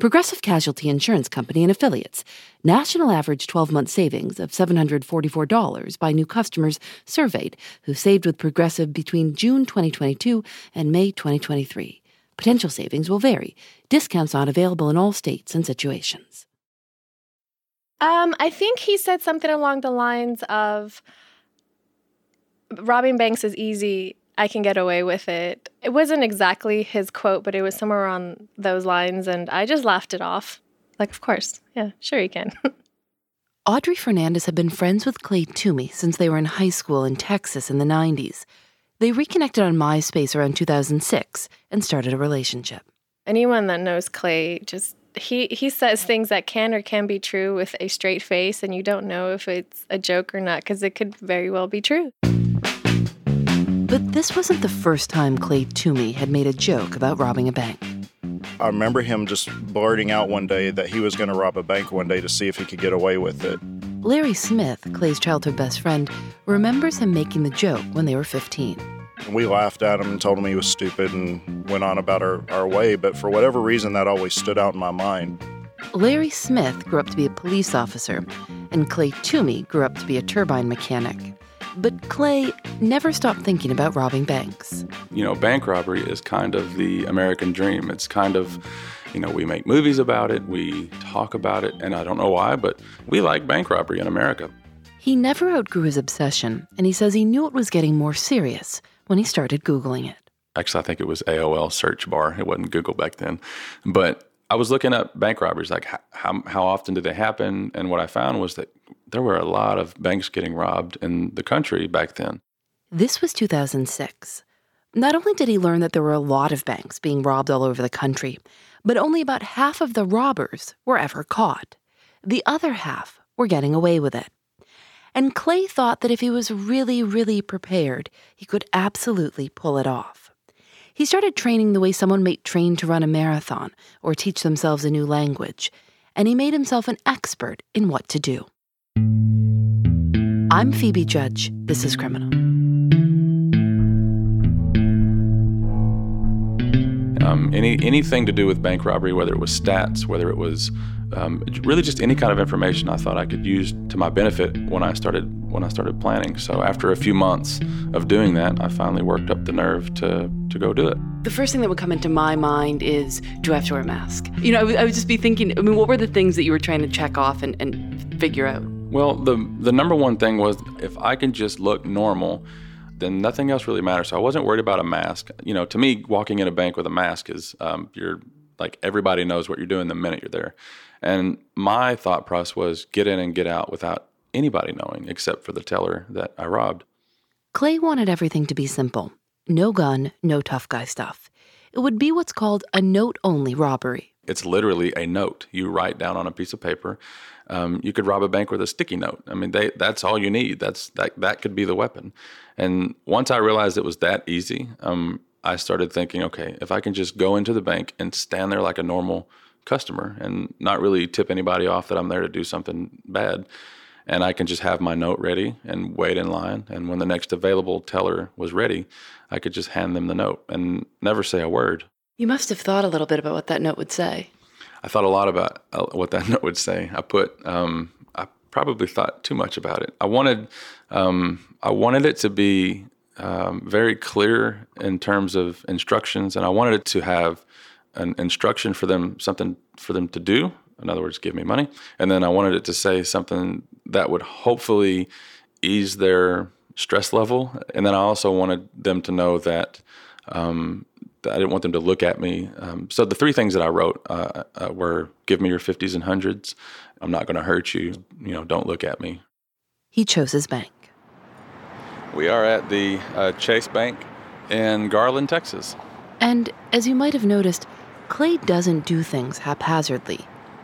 Progressive Casualty Insurance Company and Affiliates. National average 12 month savings of $744 by new customers surveyed who saved with Progressive between June 2022 and May 2023. Potential savings will vary. Discounts not available in all states and situations. Um, I think he said something along the lines of robbing banks is easy. I can get away with it. It wasn't exactly his quote, but it was somewhere on those lines, and I just laughed it off. Like, of course, yeah, sure you can. Audrey Fernandez had been friends with Clay Toomey since they were in high school in Texas in the 90s. They reconnected on MySpace around 2006 and started a relationship. Anyone that knows Clay just he he says things that can or can be true with a straight face and you don't know if it's a joke or not because it could very well be true. But this wasn't the first time Clay Toomey had made a joke about robbing a bank. I remember him just blurting out one day that he was going to rob a bank one day to see if he could get away with it. Larry Smith, Clay's childhood best friend, remembers him making the joke when they were 15. We laughed at him and told him he was stupid and went on about our, our way, but for whatever reason, that always stood out in my mind. Larry Smith grew up to be a police officer, and Clay Toomey grew up to be a turbine mechanic. But Clay never stopped thinking about robbing banks. You know, bank robbery is kind of the American dream. It's kind of, you know, we make movies about it, we talk about it, and I don't know why, but we like bank robbery in America. He never outgrew his obsession, and he says he knew it was getting more serious when he started Googling it. Actually, I think it was AOL search bar. It wasn't Google back then. But I was looking at bank robberies, like how, how often did they happen? And what I found was that there were a lot of banks getting robbed in the country back then. This was 2006. Not only did he learn that there were a lot of banks being robbed all over the country, but only about half of the robbers were ever caught. The other half were getting away with it. And Clay thought that if he was really, really prepared, he could absolutely pull it off. He started training the way someone might train to run a marathon or teach themselves a new language, and he made himself an expert in what to do. I'm Phoebe Judge. This is Criminal. Um, any anything to do with bank robbery, whether it was stats, whether it was um, really just any kind of information I thought I could use to my benefit when I started when I started planning. So after a few months of doing that, I finally worked up the nerve to to go do it. The first thing that would come into my mind is, do I have to wear a mask? You know, I would, I would just be thinking. I mean, what were the things that you were trying to check off and, and figure out? Well, the the number one thing was if I can just look normal then nothing else really matters. So I wasn't worried about a mask. You know, to me, walking in a bank with a mask is um, you're like everybody knows what you're doing the minute you're there. And my thought process was get in and get out without anybody knowing except for the teller that I robbed. Clay wanted everything to be simple no gun, no tough guy stuff. It would be what's called a note only robbery. It's literally a note you write down on a piece of paper. Um, you could rob a bank with a sticky note. I mean, they, that's all you need. That's that that could be the weapon. And once I realized it was that easy, um, I started thinking, okay, if I can just go into the bank and stand there like a normal customer and not really tip anybody off that I'm there to do something bad. And I can just have my note ready and wait in line. And when the next available teller was ready, I could just hand them the note and never say a word. You must have thought a little bit about what that note would say. I thought a lot about uh, what that note would say. I put, um, I probably thought too much about it. I wanted, um, I wanted it to be um, very clear in terms of instructions, and I wanted it to have an instruction for them, something for them to do, in other words, give me money. And then I wanted it to say something that would hopefully ease their stress level. And then I also wanted them to know that, um, I didn't want them to look at me. Um, so the three things that I wrote uh, uh, were give me your 50s and hundreds. I'm not going to hurt you. You know, don't look at me. He chose his bank. We are at the uh, Chase Bank in Garland, Texas. And as you might have noticed, Clay doesn't do things haphazardly.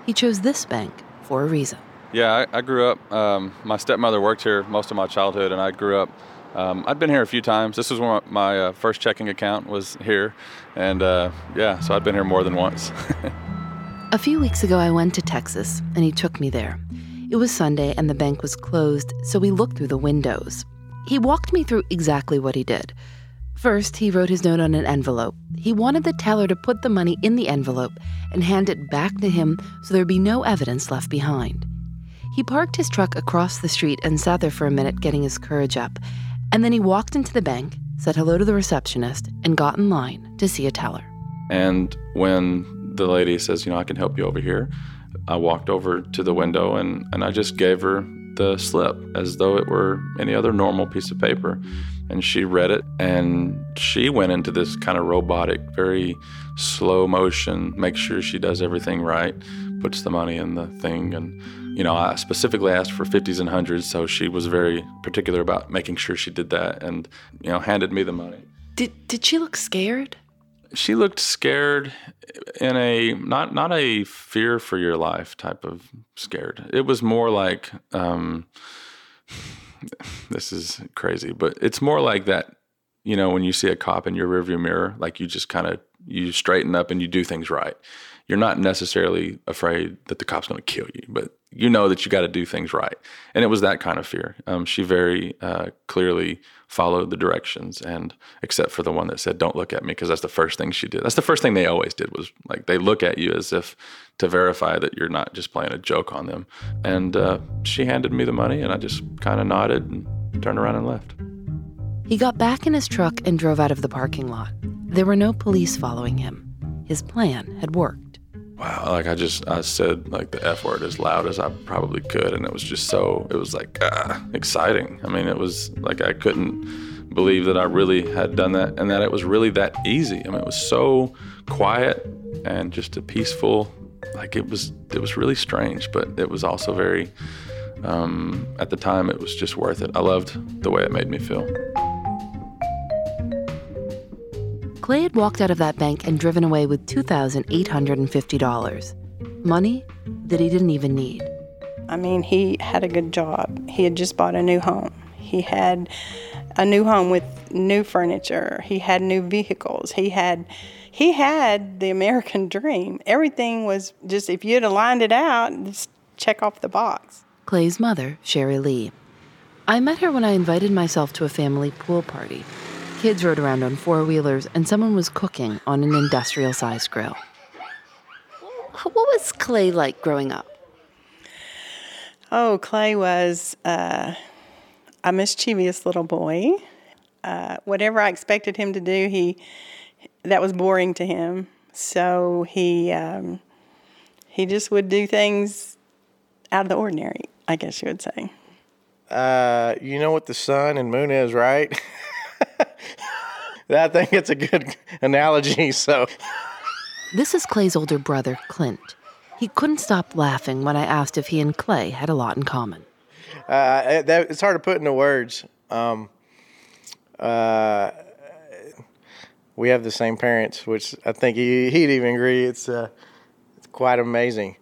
He chose this bank for a reason. Yeah, I, I grew up. Um, my stepmother worked here most of my childhood, and I grew up. Um, I'd been here a few times. This was when my uh, first checking account was here, and uh, yeah, so I'd been here more than once. a few weeks ago, I went to Texas, and he took me there. It was Sunday, and the bank was closed, so we looked through the windows. He walked me through exactly what he did. First, he wrote his note on an envelope. He wanted the teller to put the money in the envelope and hand it back to him so there'd be no evidence left behind. He parked his truck across the street and sat there for a minute getting his courage up. And then he walked into the bank, said hello to the receptionist, and got in line to see a teller. And when the lady says, You know, I can help you over here, I walked over to the window and, and I just gave her the slip as though it were any other normal piece of paper and she read it and she went into this kind of robotic very slow motion make sure she does everything right puts the money in the thing and you know i specifically asked for 50s and 100s so she was very particular about making sure she did that and you know handed me the money did did she look scared she looked scared in a not not a fear for your life type of scared it was more like um this is crazy, but it's more like that. You know, when you see a cop in your rearview mirror, like you just kind of you straighten up and you do things right. You're not necessarily afraid that the cop's going to kill you, but you know that you got to do things right. And it was that kind of fear. Um, she very uh, clearly followed the directions, and except for the one that said, "Don't look at me," because that's the first thing she did. That's the first thing they always did was like they look at you as if to verify that you're not just playing a joke on them. And uh, she handed me the money, and I just kind of nodded and turned around and left. He got back in his truck and drove out of the parking lot. There were no police following him. His plan had worked wow like i just i said like the f word as loud as i probably could and it was just so it was like ah, exciting. I mean it was like i couldn't believe that i really had done that and that it was really that easy. I mean it was so quiet and just a peaceful like it was it was really strange but it was also very um, at the time it was just worth it. I loved the way it made me feel Clay had walked out of that bank and driven away with $2,850. Money that he didn't even need. I mean, he had a good job. He had just bought a new home. He had a new home with new furniture. He had new vehicles. He had he had the American dream. Everything was just if you'd have lined it out, just check off the box. Clay's mother, Sherry Lee. I met her when I invited myself to a family pool party. Kids rode around on four wheelers, and someone was cooking on an industrial sized grill. What was Clay like growing up? Oh, Clay was uh, a mischievous little boy. Uh, whatever I expected him to do, he that was boring to him. So he um, he just would do things out of the ordinary. I guess you would say. Uh, you know what the sun and moon is, right? I think it's a good analogy. So, this is Clay's older brother, Clint. He couldn't stop laughing when I asked if he and Clay had a lot in common. Uh, that, it's hard to put into words. Um, uh, we have the same parents, which I think he, he'd even agree. It's, uh, it's quite amazing.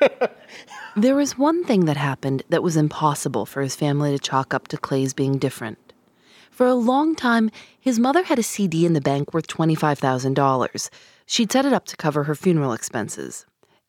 there was one thing that happened that was impossible for his family to chalk up to Clay's being different. For a long time, his mother had a CD in the bank worth $25,000. She'd set it up to cover her funeral expenses.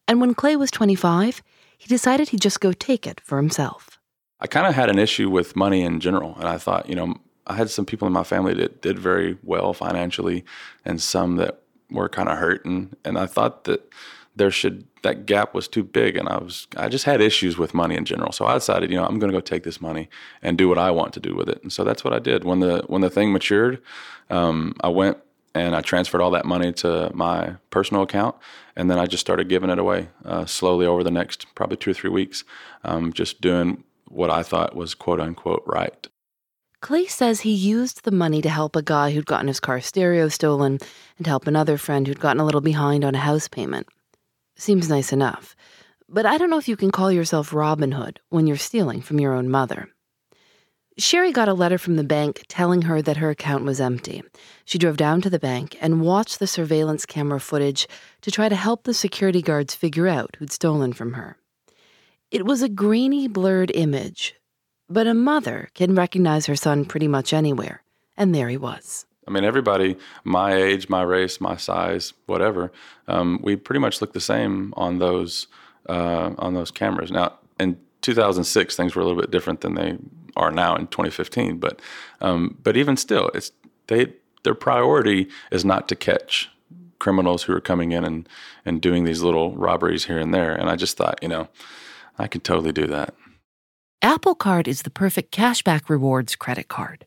And when Clay was 25, he decided he'd just go take it for himself. I kind of had an issue with money in general. And I thought, you know, I had some people in my family that did very well financially and some that were kind of hurting. And I thought that there should that gap was too big and I was I just had issues with money in general. So I decided, you know, I'm going to go take this money and do what I want to do with it. And so that's what I did. When the when the thing matured, um, I went and I transferred all that money to my personal account, and then I just started giving it away uh, slowly over the next probably two or three weeks, um, just doing what I thought was quote unquote right. Clay says he used the money to help a guy who'd gotten his car stereo stolen and help another friend who'd gotten a little behind on a house payment. Seems nice enough. But I don't know if you can call yourself Robin Hood when you're stealing from your own mother. Sherry got a letter from the bank telling her that her account was empty. She drove down to the bank and watched the surveillance camera footage to try to help the security guards figure out who'd stolen from her. It was a grainy, blurred image, but a mother can recognize her son pretty much anywhere, and there he was. I mean, everybody, my age, my race, my size, whatever, um, we pretty much look the same on those uh, on those cameras. Now, in 2006, things were a little bit different than they are now in 2015. But um, but even still, it's they their priority is not to catch criminals who are coming in and and doing these little robberies here and there. And I just thought, you know, I could totally do that. Apple Card is the perfect cashback rewards credit card.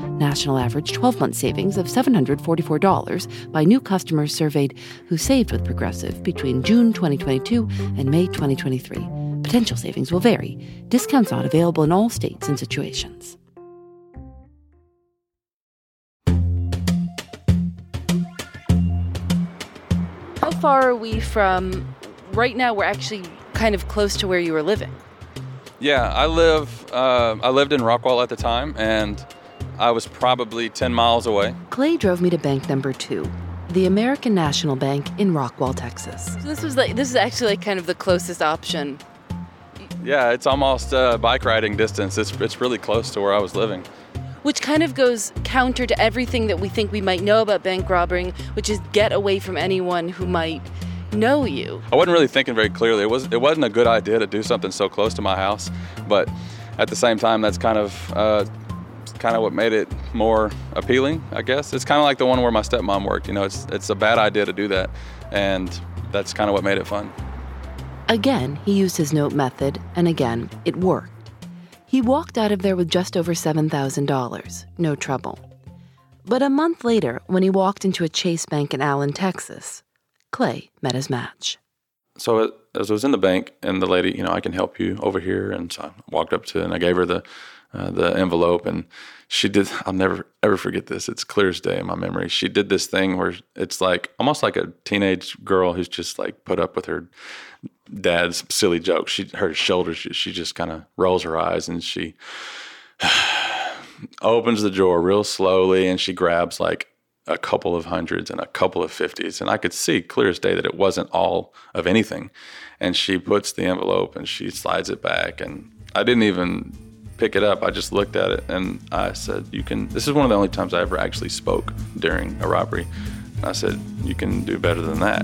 National average 12 month savings of $744 by new customers surveyed who saved with Progressive between June 2022 and May 2023. Potential savings will vary. Discounts not available in all states and situations. How far are we from right now? We're actually kind of close to where you were living. Yeah, I live. Uh, I lived in Rockwall at the time, and I was probably ten miles away. Clay drove me to bank number two, the American National Bank in Rockwall, Texas. So this was like this is actually like kind of the closest option. Yeah, it's almost uh, bike riding distance. It's it's really close to where I was living which kind of goes counter to everything that we think we might know about bank robbing, which is get away from anyone who might know you. I wasn't really thinking very clearly. It was it wasn't a good idea to do something so close to my house, but at the same time, that's kind of uh, kind of what made it more appealing, I guess. It's kind of like the one where my stepmom worked. You know, it's it's a bad idea to do that, and that's kind of what made it fun. Again, he used his note method, and again, it worked. He walked out of there with just over $7,000, no trouble. But a month later, when he walked into a Chase Bank in Allen, Texas, Clay met his match. So uh, as I was in the bank, and the lady, you know, I can help you over here, and so I walked up to, and I gave her the uh, the envelope, and she did. I'll never ever forget this. It's clear as day in my memory. She did this thing where it's like almost like a teenage girl who's just like put up with her dad's silly jokes. She her shoulders. She, she just kind of rolls her eyes and she opens the drawer real slowly and she grabs like a couple of hundreds and a couple of fifties. And I could see clear as day that it wasn't all of anything. And she puts the envelope and she slides it back. And I didn't even pick it up. I just looked at it and I said, You can, this is one of the only times I ever actually spoke during a robbery. And I said, You can do better than that.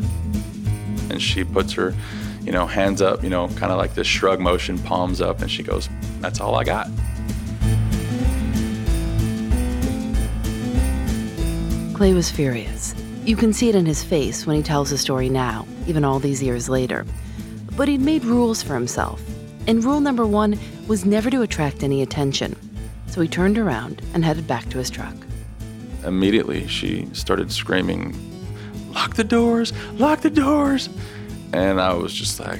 And she puts her you know, hands up, you know, kind of like this shrug motion, palms up, and she goes, That's all I got. Clay was furious. You can see it in his face when he tells the story now, even all these years later. But he'd made rules for himself. And rule number one was never to attract any attention. so he turned around and headed back to his truck. Immediately, she started screaming, Lock the doors! Lock the doors! And I was just like,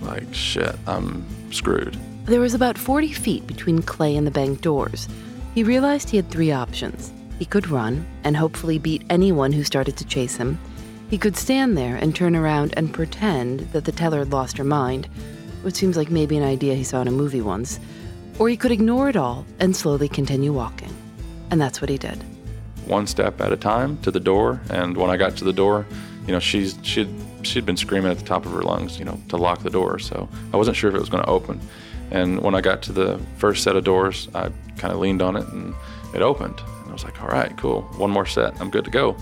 like shit, I'm screwed. There was about 40 feet between Clay and the bank doors. He realized he had three options. He could run and hopefully beat anyone who started to chase him. He could stand there and turn around and pretend that the teller had lost her mind, which seems like maybe an idea he saw in a movie once. Or he could ignore it all and slowly continue walking. And that's what he did. One step at a time to the door, and when I got to the door, you know, she's she'd she'd been screaming at the top of her lungs, you know, to lock the door. So I wasn't sure if it was going to open. And when I got to the first set of doors, I kind of leaned on it and it opened. And I was like, all right, cool. One more set, I'm good to go.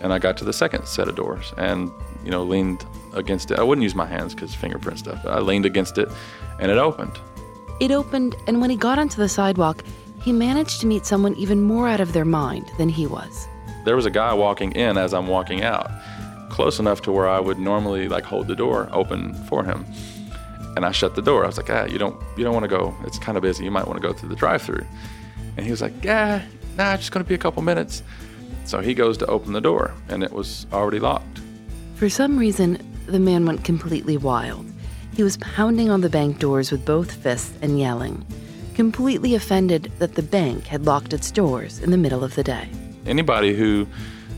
And I got to the second set of doors and, you know, leaned against it. I wouldn't use my hands because fingerprint stuff. I leaned against it and it opened. It opened, and when he got onto the sidewalk, he managed to meet someone even more out of their mind than he was. There was a guy walking in as I'm walking out, close enough to where I would normally like hold the door open for him. And I shut the door. I was like, ah, you don't you don't want to go. It's kind of busy. You might want to go through the drive-through. And he was like, yeah, nah, it's just gonna be a couple minutes. So he goes to open the door, and it was already locked. For some reason, the man went completely wild. He was pounding on the bank doors with both fists and yelling, completely offended that the bank had locked its doors in the middle of the day. Anybody who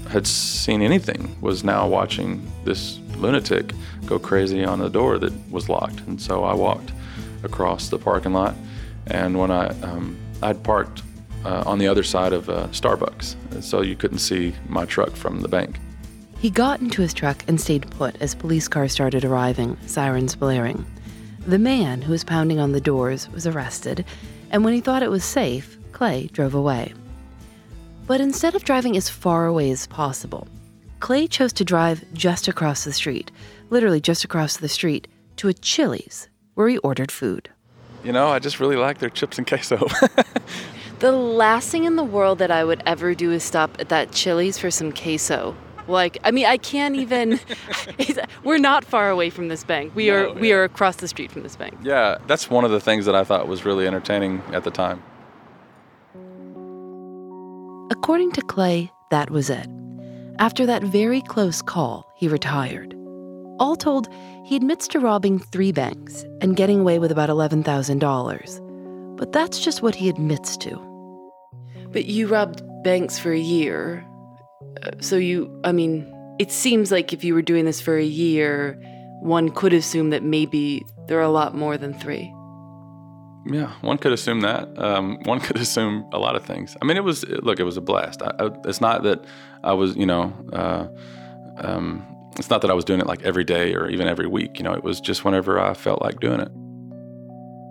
had seen anything was now watching this lunatic go crazy on a door that was locked. And so I walked across the parking lot, and when I um, I'd parked uh, on the other side of uh, Starbucks, so you couldn't see my truck from the bank. He got into his truck and stayed put as police cars started arriving, sirens blaring. The man who was pounding on the doors was arrested, and when he thought it was safe, Clay drove away. But instead of driving as far away as possible, Clay chose to drive just across the street, literally just across the street, to a Chili's where he ordered food. You know, I just really like their chips and queso. The last thing in the world that I would ever do is stop at that Chili's for some queso. Like, I mean, I can't even. we're not far away from this bank. We No, are. We are across the street from this bank. yeah, that's one of the things that I thought was really entertaining at the time. According to Clay, that was it. After that very close call, he retired. All told, he admits to robbing three banks and getting away with about $11,000. But that's just what he admits to. But you robbed banks for a year. Uh, So you, I mean, it seems like if you were doing this for a year, one could assume that maybe there are a lot more than three. Yeah, one could assume that. Um, one could assume a lot of things. I mean, it was look, it was a blast. I, I, it's not that I was, you know, uh, um, it's not that I was doing it like every day or even every week. You know, it was just whenever I felt like doing it.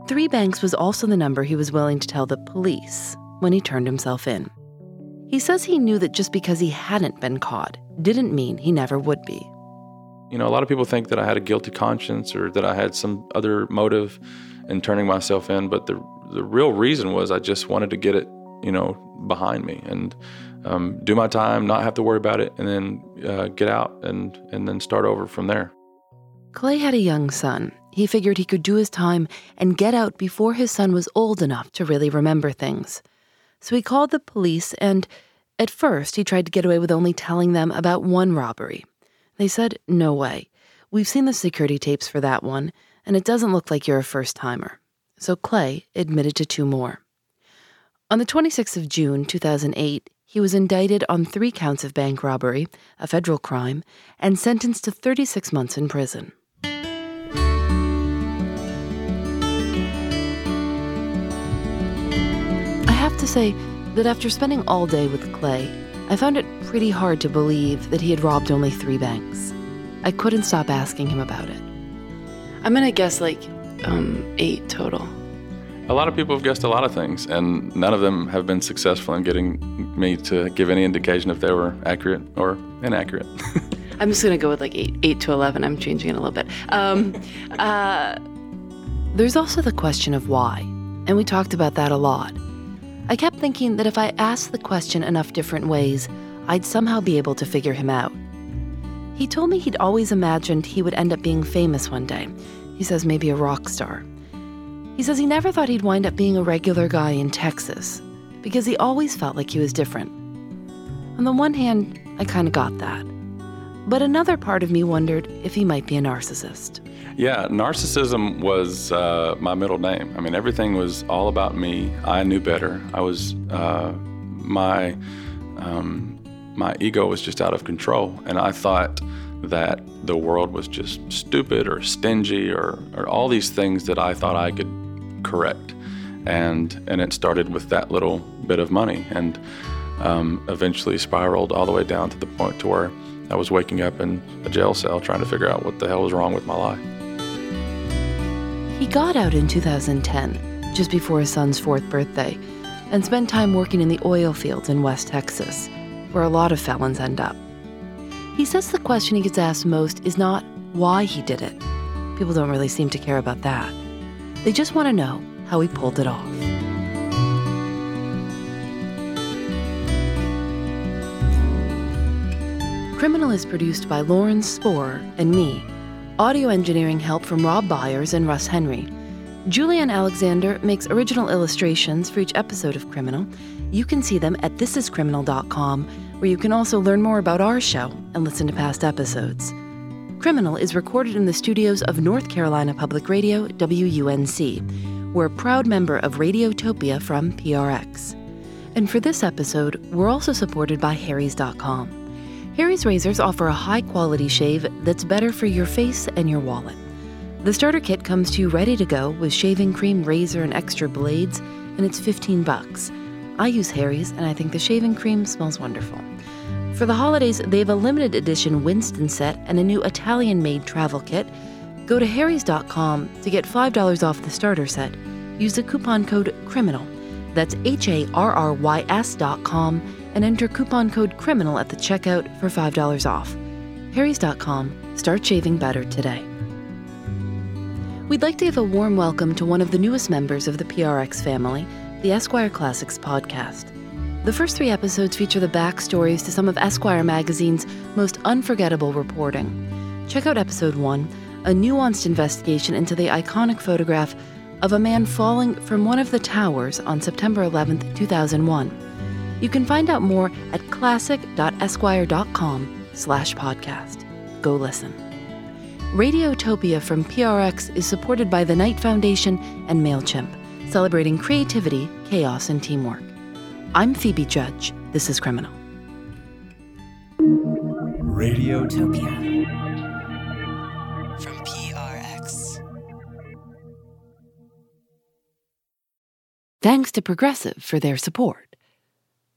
Three banks was also the number he was willing to tell the police when he turned himself in. He says he knew that just because he hadn't been caught didn't mean he never would be. You know, a lot of people think that I had a guilty conscience or that I had some other motive in turning myself in, but the the real reason was I just wanted to get it, you know, behind me and um, do my time, not have to worry about it, and then uh, get out and and then start over from there. Clay had a young son. He figured he could do his time and get out before his son was old enough to really remember things. So he called the police, and at first he tried to get away with only telling them about one robbery. They said, No way. We've seen the security tapes for that one, and it doesn't look like you're a first timer. So Clay admitted to two more. On the 26th of June, 2008, he was indicted on three counts of bank robbery, a federal crime, and sentenced to 36 months in prison. Have to say that after spending all day with Clay, I found it pretty hard to believe that he had robbed only three banks. I couldn't stop asking him about it. I'm gonna guess like um, eight total. A lot of people have guessed a lot of things, and none of them have been successful in getting me to give any indication if they were accurate or inaccurate. I'm just gonna go with like eight, eight to eleven. I'm changing it a little bit. Um, uh, there's also the question of why, and we talked about that a lot. I kept thinking that if I asked the question enough different ways, I'd somehow be able to figure him out. He told me he'd always imagined he would end up being famous one day. He says maybe a rock star. He says he never thought he'd wind up being a regular guy in Texas because he always felt like he was different. On the one hand, I kind of got that. But another part of me wondered if he might be a narcissist. Yeah, narcissism was uh, my middle name. I mean, everything was all about me. I knew better. I was uh, my um, my ego was just out of control, and I thought that the world was just stupid or stingy or, or all these things that I thought I could correct. And and it started with that little bit of money, and um, eventually spiraled all the way down to the point to where I was waking up in a jail cell trying to figure out what the hell was wrong with my life. He got out in 2010, just before his son's fourth birthday, and spent time working in the oil fields in West Texas, where a lot of felons end up. He says the question he gets asked most is not why he did it. People don't really seem to care about that. They just want to know how he pulled it off. Criminal is produced by Lauren Spohr and me, Audio engineering help from Rob Byers and Russ Henry. Julienne Alexander makes original illustrations for each episode of Criminal. You can see them at thisiscriminal.com, where you can also learn more about our show and listen to past episodes. Criminal is recorded in the studios of North Carolina Public Radio, WUNC. We're a proud member of Radiotopia from PRX. And for this episode, we're also supported by Harry's.com. Harry's razors offer a high quality shave that's better for your face and your wallet. The starter kit comes to you ready to go with shaving cream, razor, and extra blades, and it's 15 bucks. I use Harry's and I think the shaving cream smells wonderful. For the holidays, they have a limited edition Winston set and a new Italian made travel kit. Go to harrys.com to get $5 off the starter set. Use the coupon code CRIMINAL. That's H A R R Y S.com and enter coupon code CRIMINAL at the checkout for $5 off. Harry's.com. Start shaving better today. We'd like to give a warm welcome to one of the newest members of the PRX family, the Esquire Classics podcast. The first three episodes feature the backstories to some of Esquire magazine's most unforgettable reporting. Check out episode one, a nuanced investigation into the iconic photograph of a man falling from one of the towers on September 11, 2001. You can find out more at classic.esquire.com slash podcast. Go listen. Radiotopia from PRX is supported by the Knight Foundation and MailChimp, celebrating creativity, chaos, and teamwork. I'm Phoebe Judge. This is Criminal. Radiotopia from PRX. Thanks to Progressive for their support.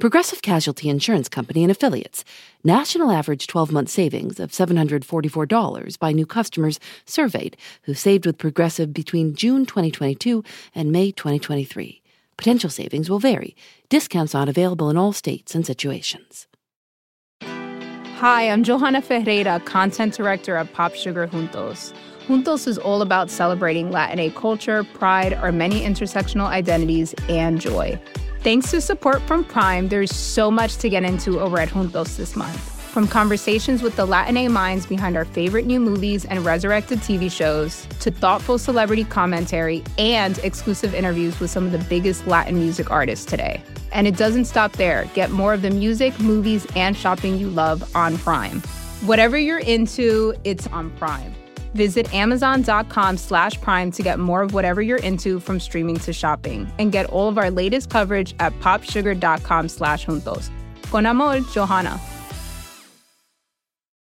Progressive Casualty Insurance Company and Affiliates. National average 12 month savings of $744 by new customers surveyed who saved with Progressive between June 2022 and May 2023. Potential savings will vary. Discounts not available in all states and situations. Hi, I'm Johanna Ferreira, content director of Pop Sugar Juntos. Juntos is all about celebrating Latin culture, pride, our many intersectional identities, and joy. Thanks to support from Prime, there's so much to get into over at Juntos this month. From conversations with the Latin minds behind our favorite new movies and resurrected TV shows, to thoughtful celebrity commentary and exclusive interviews with some of the biggest Latin music artists today. And it doesn't stop there. Get more of the music, movies, and shopping you love on Prime. Whatever you're into, it's on Prime. Visit amazon.com slash prime to get more of whatever you're into from streaming to shopping. And get all of our latest coverage at popsugar.com slash juntos. Con amor, Johanna.